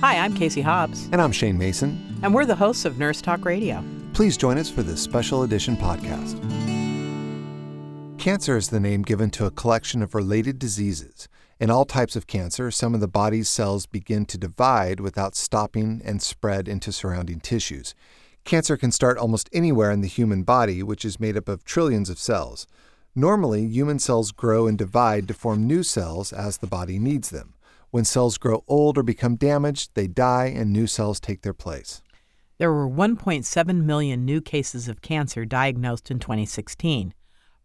Hi, I'm Casey Hobbs, And I'm Shane Mason. and we're the hosts of Nurse Talk Radio. Please join us for this special edition podcast. Cancer is the name given to a collection of related diseases. In all types of cancer, some of the body's cells begin to divide without stopping and spread into surrounding tissues. Cancer can start almost anywhere in the human body, which is made up of trillions of cells. Normally, human cells grow and divide to form new cells as the body needs them. When cells grow old or become damaged, they die and new cells take their place. There were 1.7 million new cases of cancer diagnosed in 2016.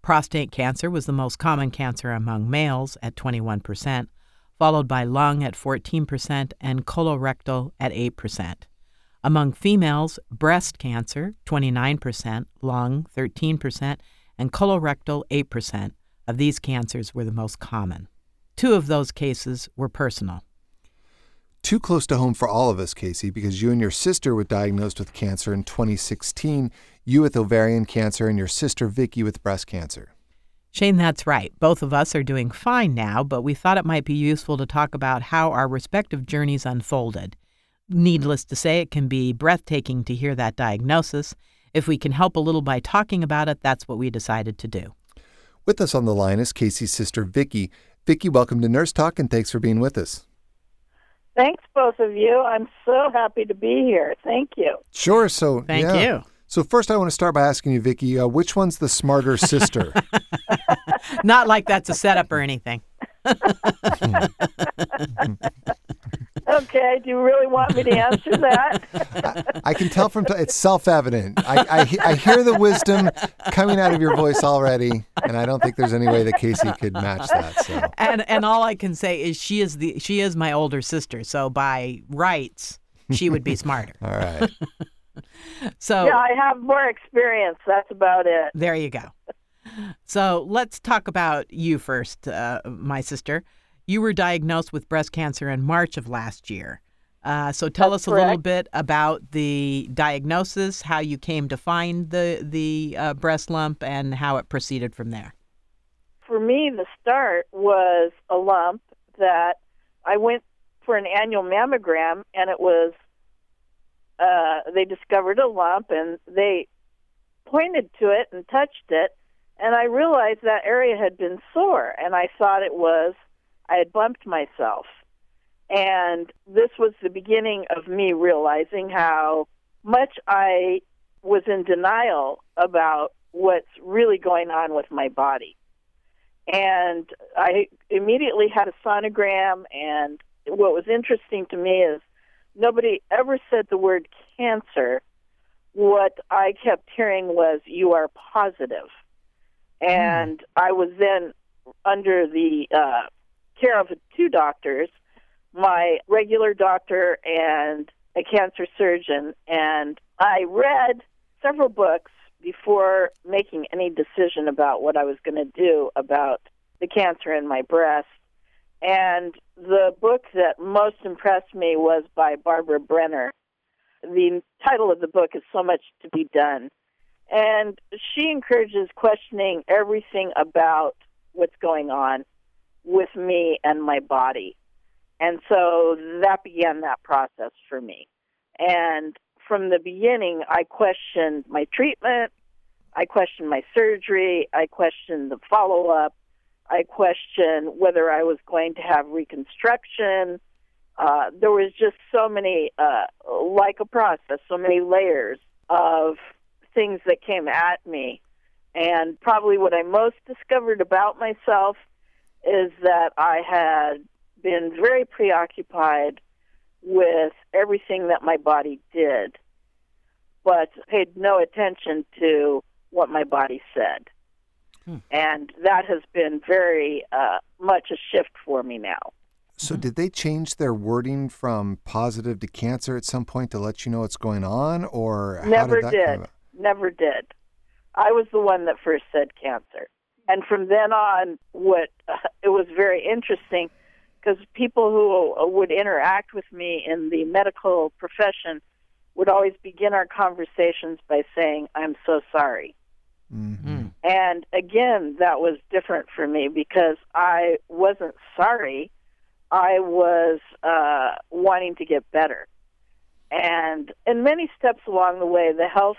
Prostate cancer was the most common cancer among males at 21%, followed by lung at 14% and colorectal at 8%. Among females, breast cancer 29%, lung 13%, and colorectal 8% of these cancers were the most common. Two of those cases were personal. Too close to home for all of us, Casey, because you and your sister were diagnosed with cancer in 2016, you with ovarian cancer and your sister Vicky with breast cancer. Shane, that's right. Both of us are doing fine now, but we thought it might be useful to talk about how our respective journeys unfolded. Needless to say, it can be breathtaking to hear that diagnosis. If we can help a little by talking about it, that's what we decided to do. With us on the line is Casey's sister Vicky. Vicky, welcome to Nurse Talk and thanks for being with us. Thanks, both of you. I'm so happy to be here. Thank you. Sure. So, Thank yeah. you. So, first, I want to start by asking you, Vicky, uh, which one's the smarter sister? Not like that's a setup or anything. Okay, do you really want me to answer that? I can tell from t- it's self-evident. I, I I hear the wisdom coming out of your voice already, and I don't think there's any way that Casey could match that. So, And and all I can say is she is the she is my older sister, so by rights she would be smarter. all right. So yeah, I have more experience. That's about it. There you go. So let's talk about you first, uh, my sister. You were diagnosed with breast cancer in March of last year. Uh, so tell That's us a little bit about the diagnosis, how you came to find the the uh, breast lump, and how it proceeded from there. For me, the start was a lump that I went for an annual mammogram, and it was uh, they discovered a lump, and they pointed to it and touched it, and I realized that area had been sore, and I thought it was I had bumped myself. And this was the beginning of me realizing how much I was in denial about what's really going on with my body. And I immediately had a sonogram, and what was interesting to me is nobody ever said the word cancer. What I kept hearing was, You are positive. And I was then under the uh, care of two doctors, my regular doctor and a cancer surgeon. And I read several books before making any decision about what I was going to do about the cancer in my breast. And the book that most impressed me was by Barbara Brenner. The title of the book is So Much to Be Done. And she encourages questioning everything about what's going on with me and my body. And so that began that process for me. And from the beginning, I questioned my treatment, I questioned my surgery, I questioned the follow up, I questioned whether I was going to have reconstruction. Uh, there was just so many, uh, like a process, so many layers of things that came at me. And probably what I most discovered about myself is that I had been very preoccupied with everything that my body did, but paid no attention to what my body said. Hmm. And that has been very uh, much a shift for me now. So, did they change their wording from positive to cancer at some point to let you know what's going on, or how Never did that did. Never did. I was the one that first said cancer. And from then on, what it was very interesting because people who would interact with me in the medical profession would always begin our conversations by saying, I'm so sorry. Mhm. And again, that was different for me because I wasn't sorry. I was uh, wanting to get better. And in many steps along the way, the health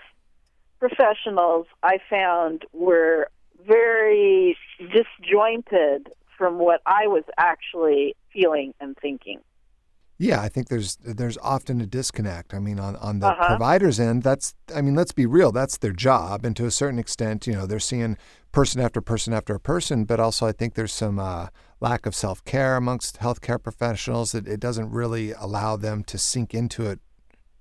professionals I found were very disjointed from what I was actually feeling and thinking. Yeah, I think there's there's often a disconnect. I mean, on on the uh-huh. provider's end, that's I mean, let's be real, that's their job, and to a certain extent, you know, they're seeing person after person after person. But also, I think there's some uh, lack of self care amongst healthcare professionals. That it doesn't really allow them to sink into it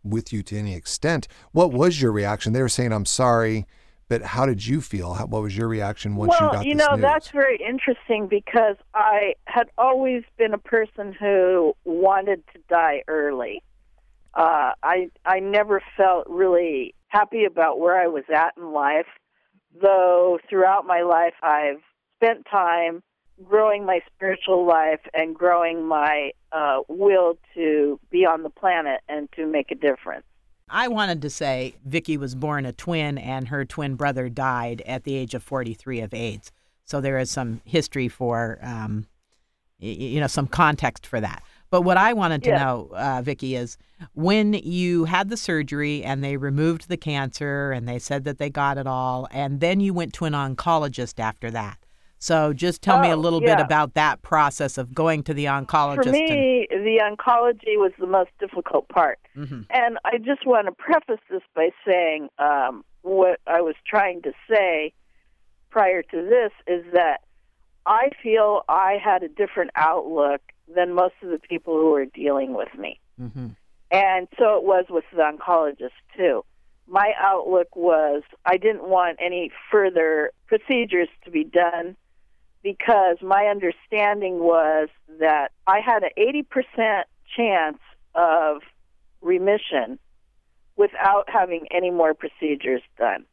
with you to any extent. What was your reaction? They were saying, "I'm sorry." But how did you feel? How, what was your reaction once well, you got you know, news? that's very interesting because I had always been a person who wanted to die early. Uh, I I never felt really happy about where I was at in life, though throughout my life I've spent time growing my spiritual life and growing my uh, will to be on the planet and to make a difference. I wanted to say Vicki was born a twin and her twin brother died at the age of 43 of AIDS. So there is some history for, um, you know, some context for that. But what I wanted to know, uh, Vicki, is when you had the surgery and they removed the cancer and they said that they got it all, and then you went to an oncologist after that. So just tell oh, me a little yeah. bit about that process of going to the oncologist. For me, and... the oncology was the most difficult part. Mm-hmm. And I just want to preface this by saying um, what I was trying to say prior to this is that I feel I had a different outlook than most of the people who were dealing with me. Mm-hmm. And so it was with the oncologist, too my outlook was I didn't want any further procedures to be done because my understanding was that I had an 80% chance of remission without having any more procedures done.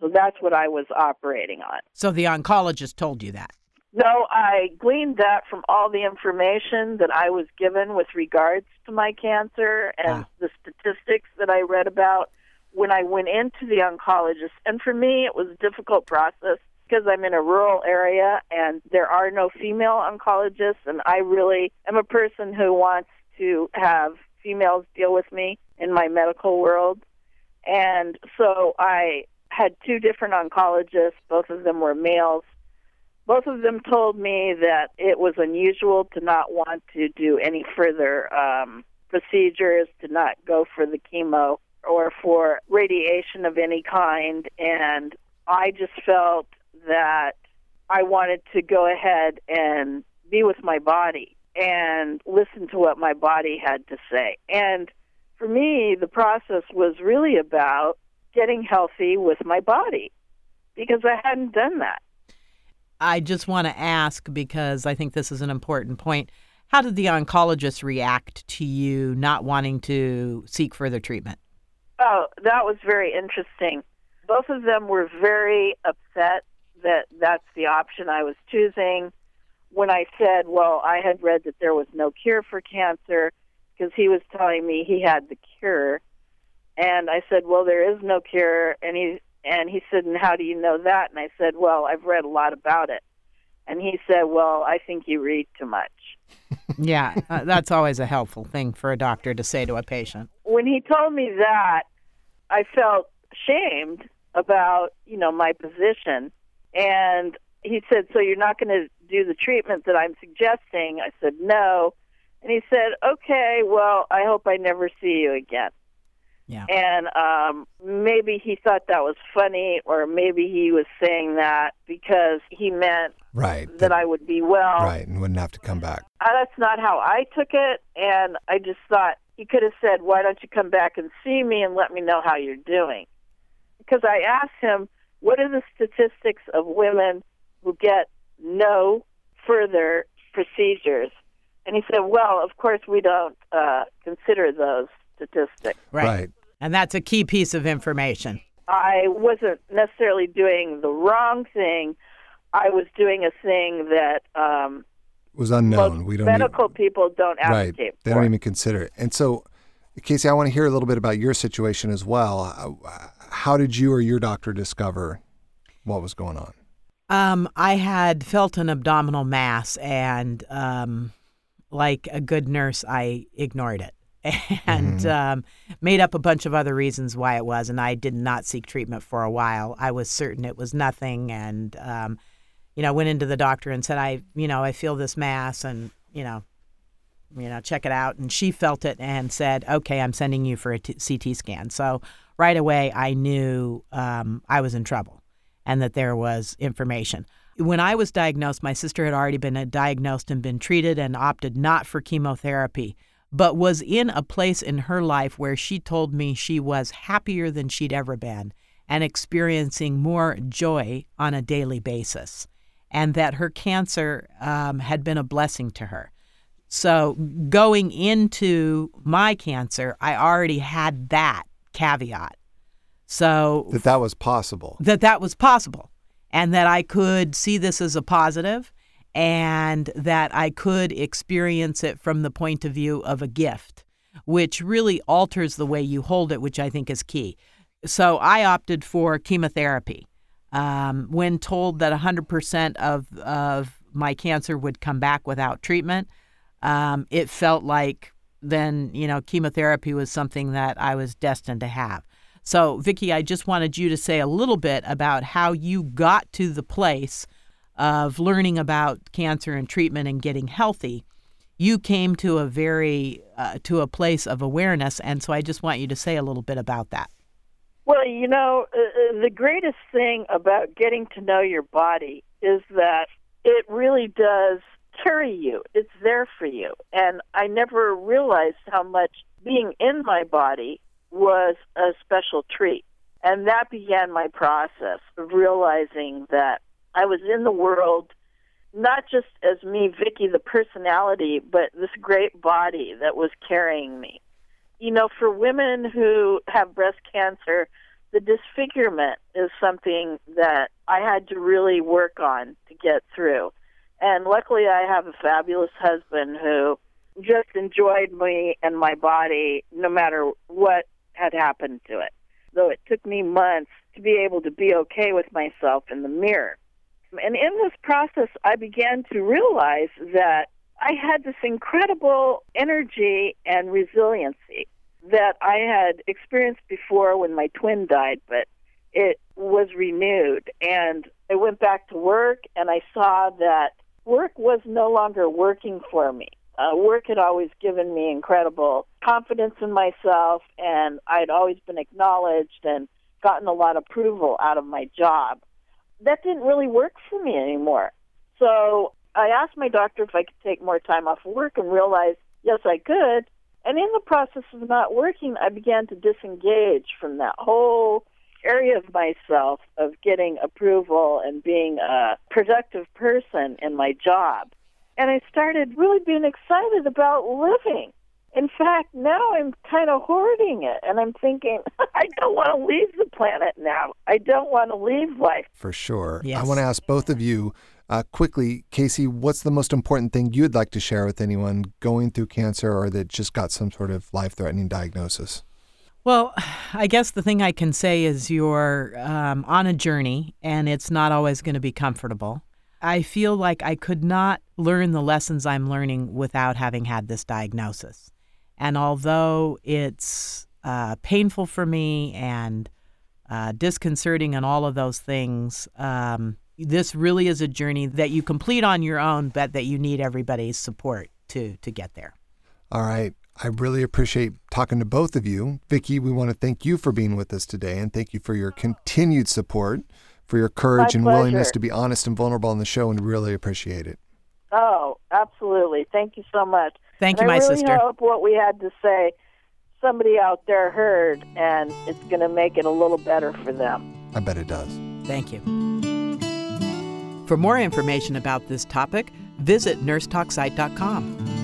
So that's what I was operating on. So the oncologist told you that? No, I gleaned that from all the information that I was given with regards to my cancer and ah. the statistics that I read about when I went into the oncologist. And for me, it was a difficult process because I'm in a rural area and there are no female oncologists, and I really am a person who wants to have females deal with me in my medical world. And so I had two different oncologists, both of them were males. Both of them told me that it was unusual to not want to do any further um, procedures, to not go for the chemo or for radiation of any kind. And I just felt that I wanted to go ahead and be with my body and listen to what my body had to say. And for me, the process was really about getting healthy with my body because I hadn't done that. I just want to ask because I think this is an important point. How did the oncologist react to you not wanting to seek further treatment? Oh, that was very interesting. Both of them were very upset that that's the option I was choosing. When I said, well, I had read that there was no cure for cancer, because he was telling me he had the cure. And I said, well, there is no cure. And he, and he said, and how do you know that? And I said, well, I've read a lot about it. And he said, well, I think you read too much. yeah, uh, that's always a helpful thing for a doctor to say to a patient. When he told me that, I felt shamed about, you know, my position and he said, So you're not going to do the treatment that I'm suggesting? I said, No. And he said, Okay, well, I hope I never see you again. Yeah. And um, maybe he thought that was funny, or maybe he was saying that because he meant right that, that I would be well, right, and wouldn't have to come back. Uh, that's not how I took it, and I just thought he could have said, "Why don't you come back and see me and let me know how you're doing?" Because I asked him, what are the statistics of women who get no further procedures? And he said, well, of course, we don't uh, consider those statistics. Right. right. And that's a key piece of information. I wasn't necessarily doing the wrong thing. I was doing a thing that um, was unknown. we don't medical even, people don't advocate. Right. They don't even consider it. And so, Casey, I want to hear a little bit about your situation as well. How did you or your doctor discover what was going on? Um, I had felt an abdominal mass, and um, like a good nurse, I ignored it and mm-hmm. um, made up a bunch of other reasons why it was. And I did not seek treatment for a while. I was certain it was nothing, and um, you know, went into the doctor and said, I, you know, I feel this mass, and you know, you know, check it out. And she felt it and said, okay, I'm sending you for a t- CT scan. So right away, I knew um, I was in trouble and that there was information. When I was diagnosed, my sister had already been uh, diagnosed and been treated and opted not for chemotherapy, but was in a place in her life where she told me she was happier than she'd ever been and experiencing more joy on a daily basis, and that her cancer um, had been a blessing to her. So, going into my cancer, I already had that caveat. So, that that was possible. That that was possible. And that I could see this as a positive and that I could experience it from the point of view of a gift, which really alters the way you hold it, which I think is key. So, I opted for chemotherapy. Um, when told that 100% of, of my cancer would come back without treatment, um, it felt like then, you know, chemotherapy was something that I was destined to have. So, Vicki, I just wanted you to say a little bit about how you got to the place of learning about cancer and treatment and getting healthy. You came to a very uh, to a place of awareness, and so I just want you to say a little bit about that. Well, you know, uh, uh the greatest thing about getting to know your body is that it really does carry you. It's there for you. And I never realized how much being in my body was a special treat. And that began my process of realizing that I was in the world not just as me, Vicki, the personality, but this great body that was carrying me. You know, for women who have breast cancer, the disfigurement is something that I had to really work on to get through. And luckily, I have a fabulous husband who just enjoyed me and my body no matter what had happened to it. Though it took me months to be able to be okay with myself in the mirror. And in this process, I began to realize that I had this incredible energy and resiliency that I had experienced before when my twin died, but it was renewed. And I went back to work and I saw that work was no longer working for me. Uh, work had always given me incredible confidence in myself, and I'd always been acknowledged and gotten a lot of approval out of my job. That didn't really work for me anymore. So I asked my doctor if I could take more time off of work and realized, yes, I could. And in the process of not working, I began to disengage from that whole area of myself of getting approval and being a productive person in my job. And I started really being excited about living. In fact, now I'm kind of hoarding it and I'm thinking, I don't want to leave the planet now. I don't want to leave life. For sure. Yes. I want to ask both of you uh, quickly, Casey, what's the most important thing you'd like to share with anyone going through cancer or that just got some sort of life threatening diagnosis? Well, I guess the thing I can say is you're um, on a journey and it's not always going to be comfortable. I feel like I could not learn the lessons I'm learning without having had this diagnosis. And although it's uh, painful for me and uh, disconcerting and all of those things, um, this really is a journey that you complete on your own, but that you need everybody's support to to get there. All right. I really appreciate talking to both of you. Vicki, we want to thank you for being with us today and thank you for your continued support, for your courage My and pleasure. willingness to be honest and vulnerable on the show and really appreciate it. Oh, absolutely. Thank you so much. Thank and you, I my really sister. I hope what we had to say somebody out there heard and it's going to make it a little better for them. I bet it does. Thank you. For more information about this topic, visit nursetalksite.com.